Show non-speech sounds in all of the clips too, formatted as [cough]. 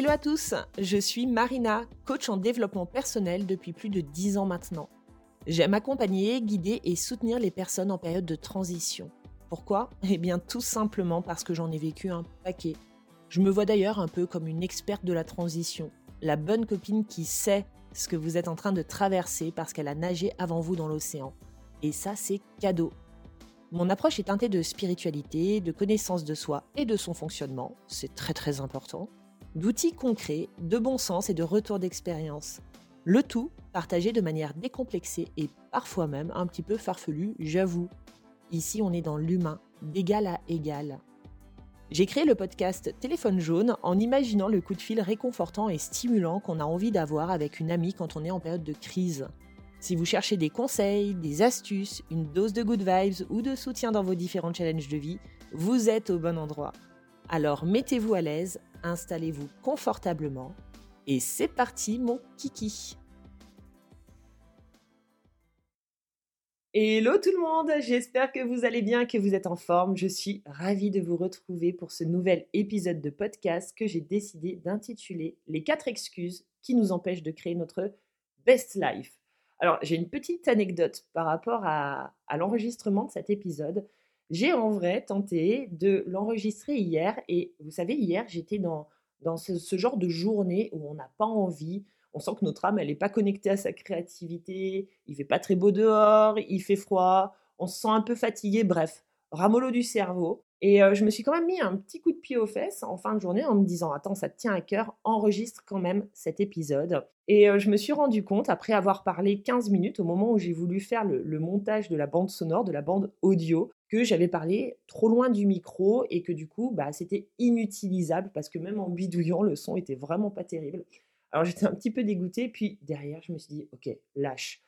Hello à tous, je suis Marina, coach en développement personnel depuis plus de 10 ans maintenant. J'aime accompagner, guider et soutenir les personnes en période de transition. Pourquoi? Eh bien tout simplement parce que j'en ai vécu un paquet. Je me vois d'ailleurs un peu comme une experte de la transition, la bonne copine qui sait ce que vous êtes en train de traverser parce qu'elle a nagé avant vous dans l'océan. Et ça, c'est cadeau. Mon approche est teintée de spiritualité, de connaissance de soi et de son fonctionnement, c'est très très important, d'outils concrets, de bon sens et de retour d'expérience. Le tout partagé de manière décomplexée et parfois même un petit peu farfelu, j'avoue. Ici, on est dans l'humain, d'égal à égal. J'ai créé le podcast Téléphone jaune en imaginant le coup de fil réconfortant et stimulant qu'on a envie d'avoir avec une amie quand on est en période de crise. Si vous cherchez des conseils, des astuces, une dose de good vibes ou de soutien dans vos différents challenges de vie, vous êtes au bon endroit. Alors mettez-vous à l'aise, installez-vous confortablement et c'est parti mon kiki. Hello tout le monde, j'espère que vous allez bien, que vous êtes en forme. Je suis ravie de vous retrouver pour ce nouvel épisode de podcast que j'ai décidé d'intituler Les 4 excuses qui nous empêchent de créer notre best life. Alors, j'ai une petite anecdote par rapport à, l'enregistrement de cet épisode. J'ai en vrai tenté de l'enregistrer hier et vous savez, hier, j'étais dans, ce, genre de journée où on n'a pas envie, on sent que notre âme, elle n'est pas connectée à sa créativité, il fait pas très beau dehors, il fait froid, on se sent un peu fatigué, bref, ramollo du cerveau. Et je me suis quand même mis un petit coup de pied aux fesses en fin de journée en me disant Attends, ça te tient à cœur, enregistre quand même cet épisode. Et je me suis rendu compte, après avoir parlé 15 minutes, au moment où j'ai voulu faire le, montage de la bande sonore, de la bande audio, que j'avais parlé trop loin du micro et que du coup, bah, c'était inutilisable parce que même en bidouillant, le son était vraiment pas terrible. Alors j'étais un petit peu dégoûtée, puis derrière, je me suis dit Ok, lâche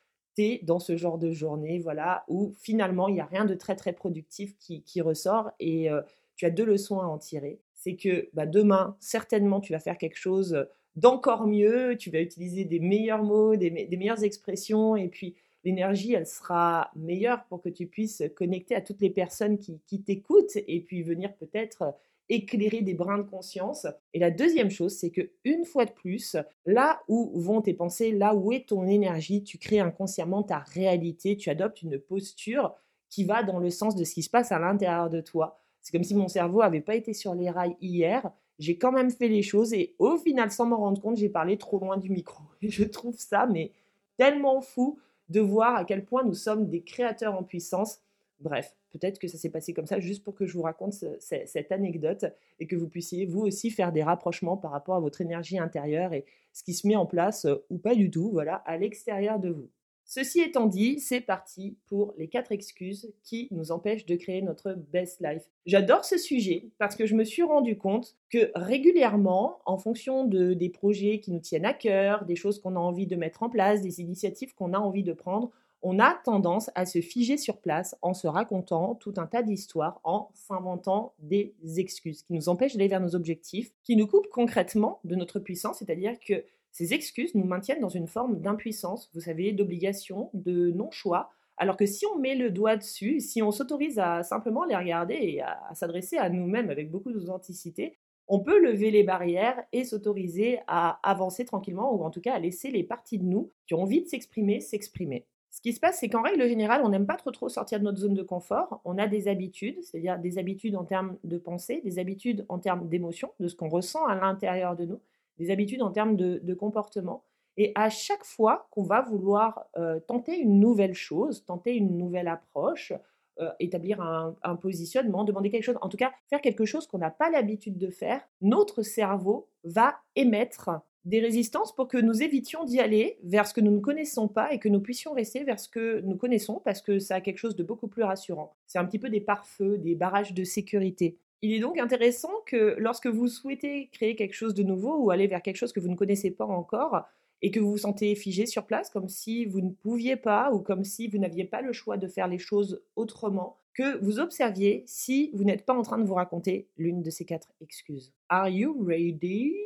dans ce genre de journée, voilà, où finalement, il n'y a rien de très, très productif qui, ressort et euh, tu as deux leçons à en tirer. C'est que bah, demain, certainement, tu vas faire quelque chose d'encore mieux, tu vas utiliser des meilleurs mots, des, des meilleures expressions et puis l'énergie, elle sera meilleure pour que tu puisses connecter à toutes les personnes qui, qui t'écoutent et puis venir peut-être éclairer des brins de conscience. Et la deuxième chose, c'est que une fois de plus, là où vont tes pensées, là où est ton énergie, tu crées inconsciemment ta réalité, tu adoptes une posture qui va dans le sens de ce qui se passe à l'intérieur de toi. C'est comme si mon cerveau n'avait pas été sur les rails hier. J'ai quand même fait les choses et au final, sans m'en rendre compte, j'ai parlé trop loin du micro. [laughs] Et je trouve ça, mais tellement fou de voir à quel point nous sommes des créateurs en puissance. Bref, Peut-être que ça s'est passé comme ça juste pour que je vous raconte cette anecdote et que vous puissiez vous aussi faire des rapprochements par rapport à votre énergie intérieure et ce qui se met en place euh, ou pas du tout, voilà, à l'extérieur de vous. Ceci étant dit, c'est parti pour les quatre excuses qui nous empêchent de créer notre best life. J'adore ce sujet parce que je me suis rendu compte que régulièrement, en fonction de, des projets qui nous tiennent à cœur, des choses qu'on a envie de mettre en place, des initiatives qu'on a envie de prendre, on a tendance à se figer sur place en se racontant tout un tas d'histoires, en s'inventant des excuses qui nous empêchent d'aller vers nos objectifs, qui nous coupent concrètement de notre puissance, c'est-à-dire que ces excuses nous maintiennent dans une forme d'impuissance, vous savez, d'obligation, de non-choix, alors que si on met le doigt dessus, si on s'autorise à simplement les regarder et à, s'adresser à nous-mêmes avec beaucoup d'authenticité, on peut lever les barrières et s'autoriser à avancer tranquillement ou en tout cas à laisser les parties de nous qui ont envie de s'exprimer s'exprimer. Ce qui se passe, c'est qu'en règle générale, on n'aime pas trop sortir de notre zone de confort. On a des habitudes, c'est-à-dire des habitudes en termes de pensée, des habitudes en termes d'émotion, de ce qu'on ressent à l'intérieur de nous, des habitudes en termes de, comportement. Et à chaque fois qu'on va vouloir euh, tenter une nouvelle chose, tenter une nouvelle approche, euh, établir un, un, positionnement, demander quelque chose, en tout cas faire quelque chose qu'on n'a pas l'habitude de faire, notre cerveau va émettre des résistances pour que nous évitions d'y aller vers ce que nous ne connaissons pas et que nous puissions rester vers ce que nous connaissons parce que ça a quelque chose de beaucoup plus rassurant. C'est un petit peu des pare-feux, des barrages de sécurité. Il est donc intéressant que lorsque vous souhaitez créer quelque chose de nouveau ou aller vers quelque chose que vous ne connaissez pas encore et que vous vous sentez figé sur place comme si vous ne pouviez pas ou comme si vous n'aviez pas le choix de faire les choses autrement, que vous observiez si vous n'êtes pas en train de vous raconter l'une de ces quatre excuses. Are you ready?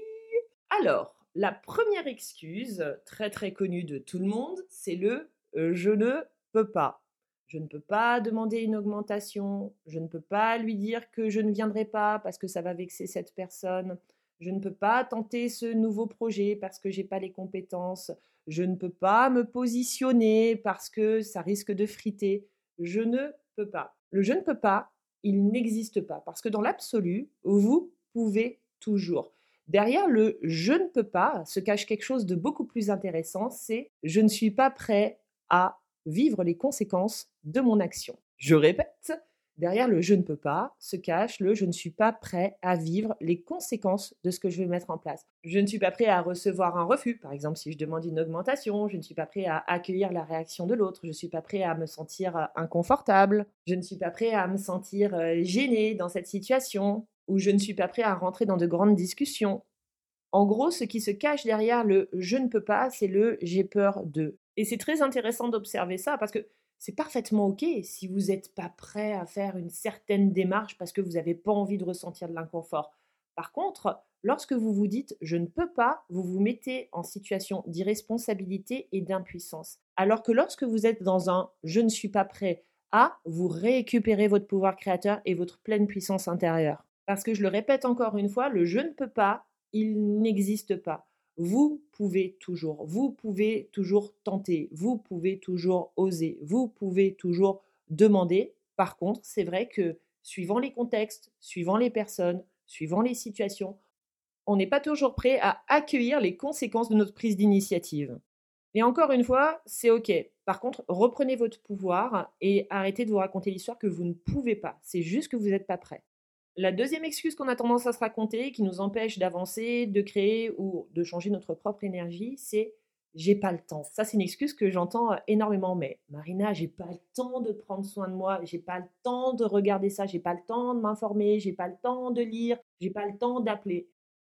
Alors, la première excuse, très très connue de tout le monde, c'est le je ne peux pas. Je ne peux pas demander une augmentation, je ne peux pas lui dire que je ne viendrai pas parce que ça va vexer cette personne, je ne peux pas tenter ce nouveau projet parce que j'ai pas les compétences, je ne peux pas me positionner parce que ça risque de friter, je ne peux pas. Le je ne peux pas, il n'existe pas parce que dans l'absolu, vous pouvez toujours. Derrière le je ne peux pas se cache quelque chose de beaucoup plus intéressant, c'est je ne suis pas prêt à vivre les conséquences de mon action. Je répète, derrière le je ne peux pas se cache le je ne suis pas prêt à vivre les conséquences de ce que je vais mettre en place. Je ne suis pas prêt à recevoir un refus, par exemple si je demande une augmentation, je ne suis pas prêt à accueillir la réaction de l'autre, je ne suis pas prêt à me sentir inconfortable, je ne suis pas prêt à me sentir euh, gêné dans cette situation, ou je ne suis pas prêt à rentrer dans de grandes discussions. En gros, ce qui se cache derrière le je ne peux pas, c'est le j'ai peur de. Et c'est très intéressant d'observer ça parce que c'est parfaitement OK si vous n'êtes pas prêt à faire une certaine démarche parce que vous n'avez pas envie de ressentir de l'inconfort. Par contre, lorsque vous vous dites je ne peux pas, vous vous mettez en situation d'irresponsabilité et d'impuissance. Alors que lorsque vous êtes dans un je ne suis pas prêt à, vous récupérez votre pouvoir créateur et votre pleine puissance intérieure. Parce que je le répète encore une fois, le je ne peux pas, il n'existe pas. Vous pouvez toujours, vous pouvez toujours tenter, vous pouvez toujours oser, vous pouvez toujours demander. Par contre, c'est vrai que suivant les contextes, suivant les personnes, suivant les situations, on n'est pas toujours prêt à accueillir les conséquences de notre prise d'initiative. Et encore une fois, c'est OK. Par contre, reprenez votre pouvoir et arrêtez de vous raconter l'histoire que vous ne pouvez pas. C'est juste que vous n'êtes pas prêt. La deuxième excuse qu'on a tendance à se raconter, qui nous empêche d'avancer, de créer ou de changer notre propre énergie, c'est j'ai pas le temps. Ça, c'est une excuse que j'entends énormément. Mais Marina, j'ai pas le temps de prendre soin de moi, j'ai pas le temps de regarder ça, j'ai pas le temps de m'informer, j'ai pas le temps de lire, j'ai pas le temps d'appeler.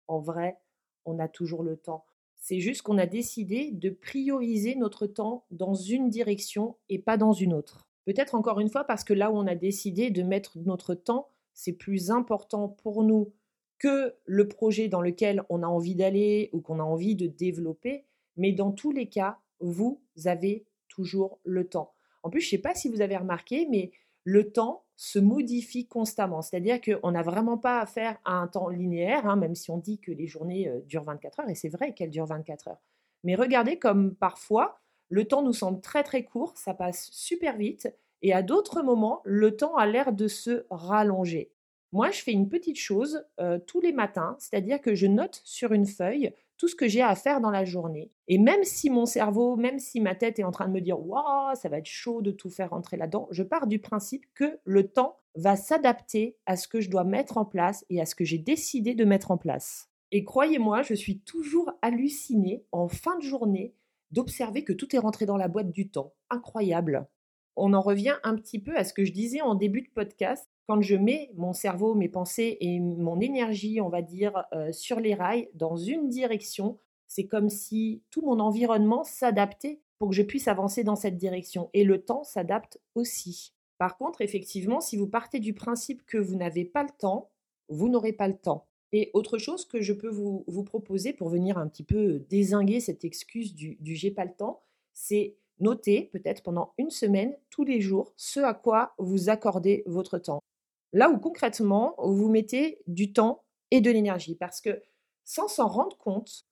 En vrai, on a toujours le temps. C'est juste qu'on a décidé de prioriser notre temps dans une direction et pas dans une autre. Peut-être encore une fois parce que là où on a décidé de mettre notre temps, c'est plus important pour nous que le projet dans lequel on a envie d'aller ou qu'on a envie de développer. Mais dans tous les cas, vous avez toujours le temps. En plus, je ne sais pas si vous avez remarqué, mais le temps se modifie constamment. C'est-à-dire qu'on n'a vraiment pas affaire à un temps linéaire, hein, même si on dit que les journées euh, durent 24 heures, et c'est vrai qu'elles durent 24 heures. Mais regardez comme parfois, le temps nous semble très très court, ça passe super vite, et à d'autres moments, le temps a l'air de se rallonger. Moi, je fais une petite chose euh, tous les matins, c'est-à-dire que je note sur une feuille tout ce que j'ai à faire dans la journée. Et même si mon cerveau, même si ma tête est en train de me dire Waouh, ça va être chaud de tout faire rentrer là-dedans, je pars du principe que le temps va s'adapter à ce que je dois mettre en place et à ce que j'ai décidé de mettre en place. Et croyez-moi, je suis toujours hallucinée en fin de journée d'observer que tout est rentré dans la boîte du temps. Incroyable on en revient un petit peu à ce que je disais en début de podcast. Quand je mets mon cerveau, mes pensées et mon énergie, on va dire, euh, sur les rails dans une direction, c'est comme si tout mon environnement s'adaptait pour que je puisse avancer dans cette direction. Et le temps s'adapte aussi. Par contre, effectivement, si vous partez du principe que vous n'avez pas le temps, vous n'aurez pas le temps. Et autre chose que je peux vous, proposer pour venir un petit peu désinguer cette excuse du, du j'ai pas le temps, c'est Notez peut-être pendant une semaine, tous les jours, ce à quoi vous accordez votre temps. Là où concrètement, vous mettez du temps et de l'énergie. Parce que sans s'en rendre compte,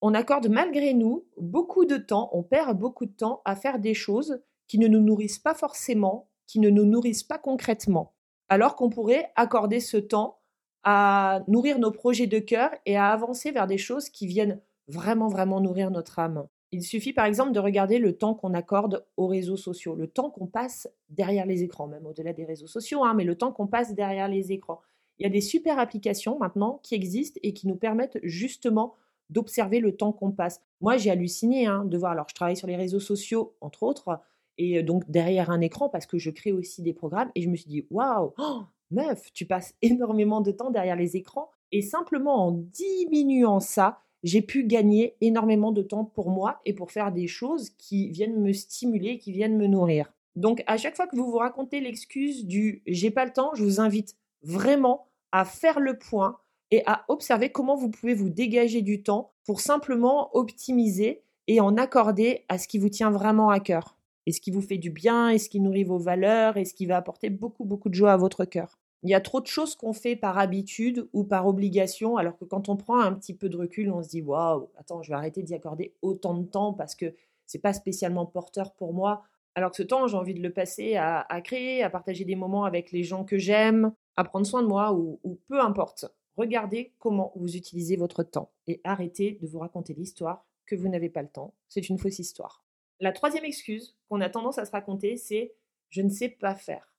on accorde malgré nous beaucoup de temps, on perd beaucoup de temps à faire des choses qui ne nous nourrissent pas forcément, qui ne nous nourrissent pas concrètement. Alors qu'on pourrait accorder ce temps à nourrir nos projets de cœur et à avancer vers des choses qui viennent vraiment, vraiment nourrir notre âme. Il suffit par exemple de regarder le temps qu'on accorde aux réseaux sociaux, le temps qu'on passe derrière les écrans, même au-delà des réseaux sociaux, hein, mais le temps qu'on passe derrière les écrans. Il y a des super applications maintenant qui existent et qui nous permettent justement d'observer le temps qu'on passe. Moi, j'ai halluciné hein, de voir, alors je travaille sur les réseaux sociaux, entre autres, et donc derrière un écran, parce que je crée aussi des programmes, et je me suis dit, waouh, oh, meuf, tu passes [laughs] énormément de temps derrière les écrans, et simplement en diminuant ça, j'ai pu gagner énormément de temps pour moi et pour faire des choses qui viennent me stimuler, qui viennent me nourrir. Donc à chaque fois que vous vous racontez l'excuse du j'ai pas le temps, je vous invite vraiment à faire le point et à observer comment vous pouvez vous dégager du temps pour simplement optimiser et en accorder à ce qui vous tient vraiment à cœur et ce qui vous fait du bien et ce qui nourrit vos valeurs et ce qui va apporter beaucoup beaucoup de joie à votre cœur. Il y a trop de choses qu'on fait par habitude ou par obligation, alors que quand on prend un petit peu de recul, on se dit waouh, attends, je vais arrêter d'y accorder autant de temps parce que c'est pas spécialement porteur pour moi. Alors que ce temps, j'ai envie de le passer à, créer, à partager des moments avec les gens que j'aime, à prendre soin de moi ou, ou peu importe. Regardez comment vous utilisez votre temps et arrêtez de vous raconter l'histoire que vous n'avez pas le temps. C'est une fausse histoire. La troisième excuse qu'on a tendance à se raconter, c'est je ne sais pas faire.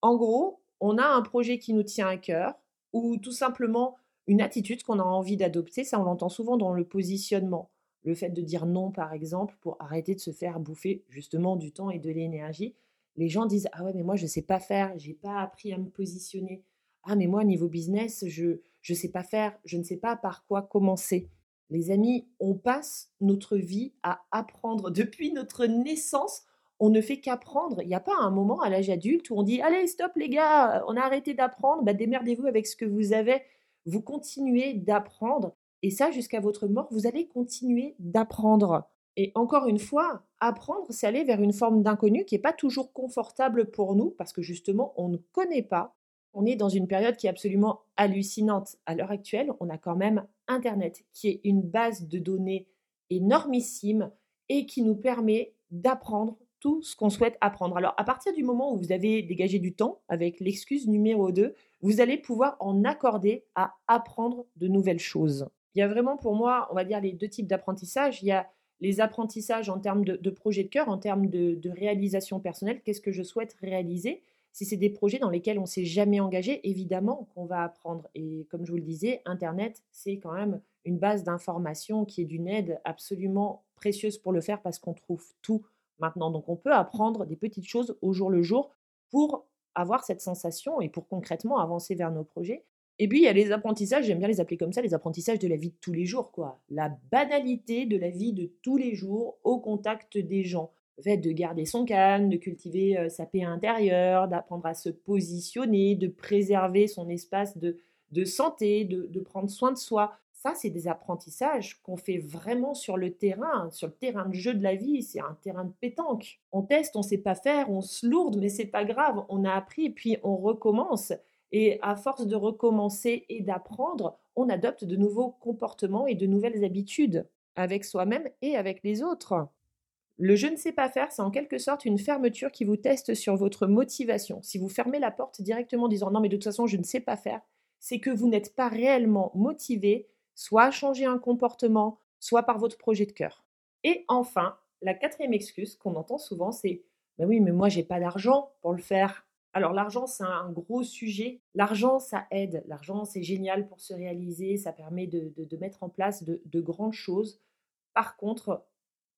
En gros, on a un projet qui nous tient à cœur ou tout simplement une attitude qu'on a envie d'adopter. Ça, on l'entend souvent dans le positionnement. Le fait de dire non, par exemple, pour arrêter de se faire bouffer justement du temps et de l'énergie. Les gens disent Ah ouais, mais moi, je ne sais pas faire, j'ai pas appris à me positionner. Ah, mais moi, niveau business, je ne sais pas faire, je ne sais pas par quoi commencer. Les amis, on passe notre vie à apprendre. [laughs] Depuis notre naissance, on ne fait qu'apprendre. Il n'y a pas un moment à l'âge adulte où on dit Allez, stop les gars, on a arrêté d'apprendre, bah, démerdez-vous avec ce que vous avez. Vous continuez d'apprendre. Et ça, jusqu'à votre mort, vous allez continuer d'apprendre. Et encore une fois, apprendre, c'est aller vers une forme d'inconnu qui n'est pas toujours confortable pour nous, parce que justement, on ne connaît pas. On est dans une période qui est absolument hallucinante. À l'heure actuelle, on a quand même Internet, qui est une base de données énormissime et qui nous permet d'apprendre ce qu'on souhaite apprendre. Alors, à partir du moment où vous avez dégagé du temps avec l'excuse numéro 2, vous allez pouvoir en accorder à apprendre de nouvelles choses. Il y a vraiment pour moi, on va dire, les deux types d'apprentissage. Il y a les apprentissages en termes de, projet de cœur, en termes de, de réalisation personnelle. Qu'est-ce que je souhaite réaliser? Si c'est des projets dans lesquels on ne s'est jamais engagé, évidemment qu'on va apprendre. Et comme je vous le disais, Internet, c'est quand même une base d'information qui est d'une aide absolument précieuse pour le faire parce qu'on trouve tout maintenant. Donc on peut apprendre des petites choses au jour le jour pour avoir cette sensation et pour concrètement avancer vers nos projets. Et puis il y a les apprentissages, j'aime bien les appeler comme ça, les apprentissages de la vie de tous les jours, quoi. La banalité de la vie de tous les jours au contact des gens. Le de garder son calme, de cultiver sa paix intérieure, d'apprendre à se positionner, de préserver son espace de, de santé, de, de prendre soin de soi, c'est des apprentissages qu'on fait vraiment sur le terrain, sur le terrain de jeu de la vie. C'est un terrain de pétanque. On teste, on sait pas faire, on se lourde, mais c'est pas grave. On a appris, puis on recommence. Et à force de recommencer et d'apprendre, on adopte de nouveaux comportements et de nouvelles habitudes avec soi-même et avec les autres. Le je ne sais pas faire, c'est en quelque sorte une fermeture qui vous teste sur votre motivation. Si vous fermez la porte directement en disant non mais de toute façon je ne sais pas faire, c'est que vous n'êtes pas réellement motivé soit changer un comportement, soit par votre projet de cœur. Et enfin, la quatrième excuse qu'on entend souvent, c'est ben oui, mais moi j'ai pas d'argent pour le faire. Alors l'argent, c'est un gros sujet. L'argent, ça aide. L'argent, c'est génial pour se réaliser. Ça permet de, mettre en place de, de grandes choses. Par contre,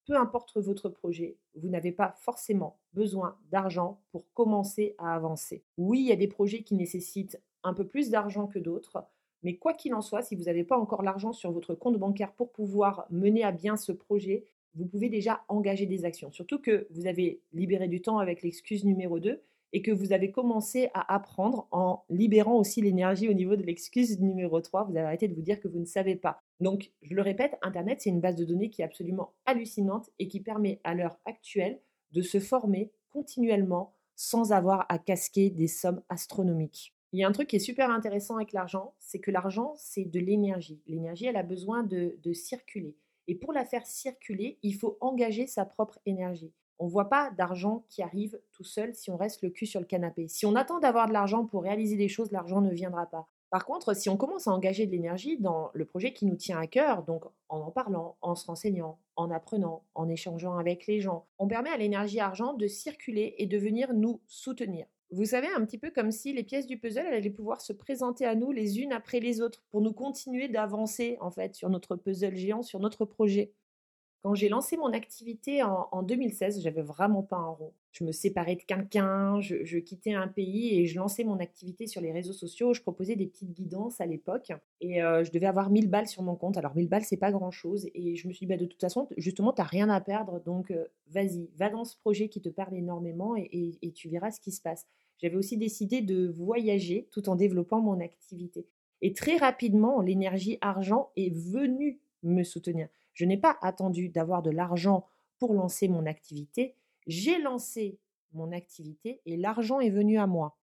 peu importe votre projet, vous n'avez pas forcément besoin d'argent pour commencer à avancer. Oui, il y a des projets qui nécessitent un peu plus d'argent que d'autres. Mais quoi qu'il en soit, si vous n'avez pas encore l'argent sur votre compte bancaire pour pouvoir mener à bien ce projet, vous pouvez déjà engager des actions. Surtout que vous avez libéré du temps avec l'excuse numéro 2 et que vous avez commencé à apprendre en libérant aussi l'énergie au niveau de l'excuse numéro 3. Vous avez arrêté de vous dire que vous ne savez pas. Donc, je le répète, Internet, c'est une base de données qui est absolument hallucinante et qui permet à l'heure actuelle de se former continuellement sans avoir à casquer des sommes astronomiques. Il y a un truc qui est super intéressant avec l'argent, c'est que l'argent, c'est de l'énergie. L'énergie, elle a besoin de, circuler. Et pour la faire circuler, il faut engager sa propre énergie. On ne voit pas d'argent qui arrive tout seul si on reste le cul sur le canapé. Si on attend d'avoir de l'argent pour réaliser des choses, l'argent ne viendra pas. Par contre, si on commence à engager de l'énergie dans le projet qui nous tient à cœur, donc en en parlant, en se renseignant, en apprenant, en échangeant avec les gens, on permet à l'énergie argent de circuler et de venir nous soutenir. Vous savez, un petit peu comme si les pièces du puzzle allaient pouvoir se présenter à nous les unes après les autres pour nous continuer d'avancer en fait sur notre puzzle géant, sur notre projet. Quand j'ai lancé mon activité en, 2016, j'avais vraiment pas un rond. Je me séparais de quelqu'un, je, quittais un pays et je lançais mon activité sur les réseaux sociaux. Je proposais des petites guidances à l'époque et euh, je devais avoir 1000 balles sur mon compte. Alors 1000 balles, c'est pas grand chose. Et je me suis dit, bah, de toute façon, justement, tu n'as rien à perdre. Donc euh, vas-y, va dans ce projet qui te parle énormément et, et tu verras ce qui se passe. J'avais aussi décidé de voyager tout en développant mon activité. Et très rapidement, l'énergie argent est venue me soutenir. Je n'ai pas attendu d'avoir de l'argent pour lancer mon activité. J'ai lancé mon activité et l'argent est venu à moi.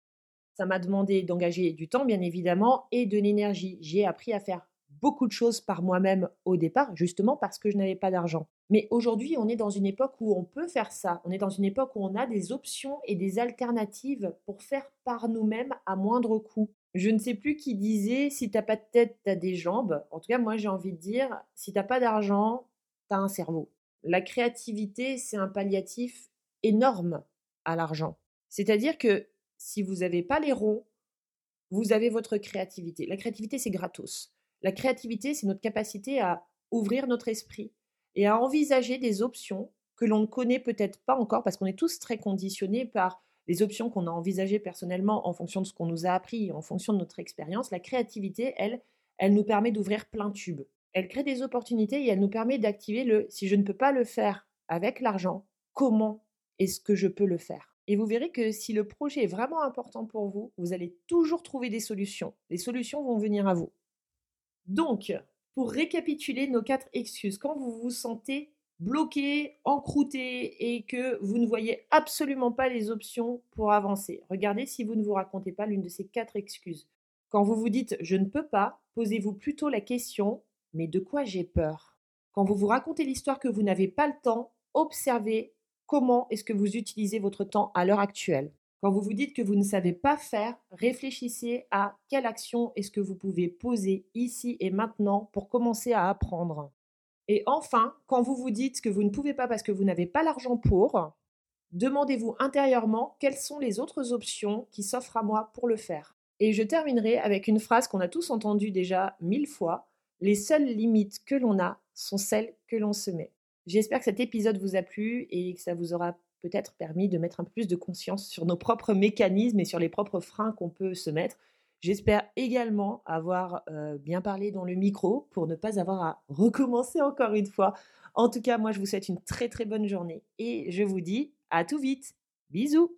Ça m'a demandé d'engager du temps, bien évidemment, et de l'énergie. J'ai appris à faire beaucoup de choses par moi-même au départ, justement parce que je n'avais pas d'argent. Mais aujourd'hui, on est dans une époque où on peut faire ça. On est dans une époque où on a des options et des alternatives pour faire par nous-mêmes à moindre coût. Je ne sais plus qui disait si t'as pas de tête, t'as des jambes. En tout cas, moi j'ai envie de dire si t'as pas d'argent, t'as un cerveau. La créativité, c'est un palliatif énorme à l'argent. C'est-à-dire que si vous n'avez pas les ronds, vous avez votre créativité. La créativité, c'est gratos. La créativité, c'est notre capacité à ouvrir notre esprit et à envisager des options que l'on ne connaît peut-être pas encore parce qu'on est tous très conditionnés par les options qu'on a envisagées personnellement en fonction de ce qu'on nous a appris, en fonction de notre expérience. La créativité, elle, elle nous permet d'ouvrir plein tube. Elle crée des opportunités et elle nous permet d'activer le si je ne peux pas le faire avec l'argent, comment est-ce que je peux le faire Et vous verrez que si le projet est vraiment important pour vous, vous allez toujours trouver des solutions. Les solutions vont venir à vous. Donc, pour récapituler nos quatre excuses, quand vous vous sentez bloqué, encrouté et que vous ne voyez absolument pas les options pour avancer, regardez si vous ne vous racontez pas l'une de ces quatre excuses. Quand vous vous dites je ne peux pas, posez-vous plutôt la question mais de quoi j'ai peur? Quand vous vous racontez l'histoire que vous n'avez pas le temps, observez comment est-ce que vous utilisez votre temps à l'heure actuelle. Quand vous vous dites que vous ne savez pas faire, réfléchissez à quelle action est-ce que vous pouvez poser ici et maintenant pour commencer à apprendre. Et enfin, quand vous vous dites que vous ne pouvez pas parce que vous n'avez pas l'argent pour, demandez-vous intérieurement quelles sont les autres options qui s'offrent à moi pour le faire. Et je terminerai avec une phrase qu'on a tous entendue déjà mille fois. Les seules limites que l'on a sont celles que l'on se met. J'espère que cet épisode vous a plu et que ça vous aura peut-être permis de mettre un peu plus de conscience sur nos propres mécanismes et sur les propres freins qu'on peut se mettre. J'espère également avoir euh, bien parlé dans le micro pour ne pas avoir à recommencer encore une fois. En tout cas, moi, je vous souhaite une très très bonne journée et je vous dis à tout vite. Bisous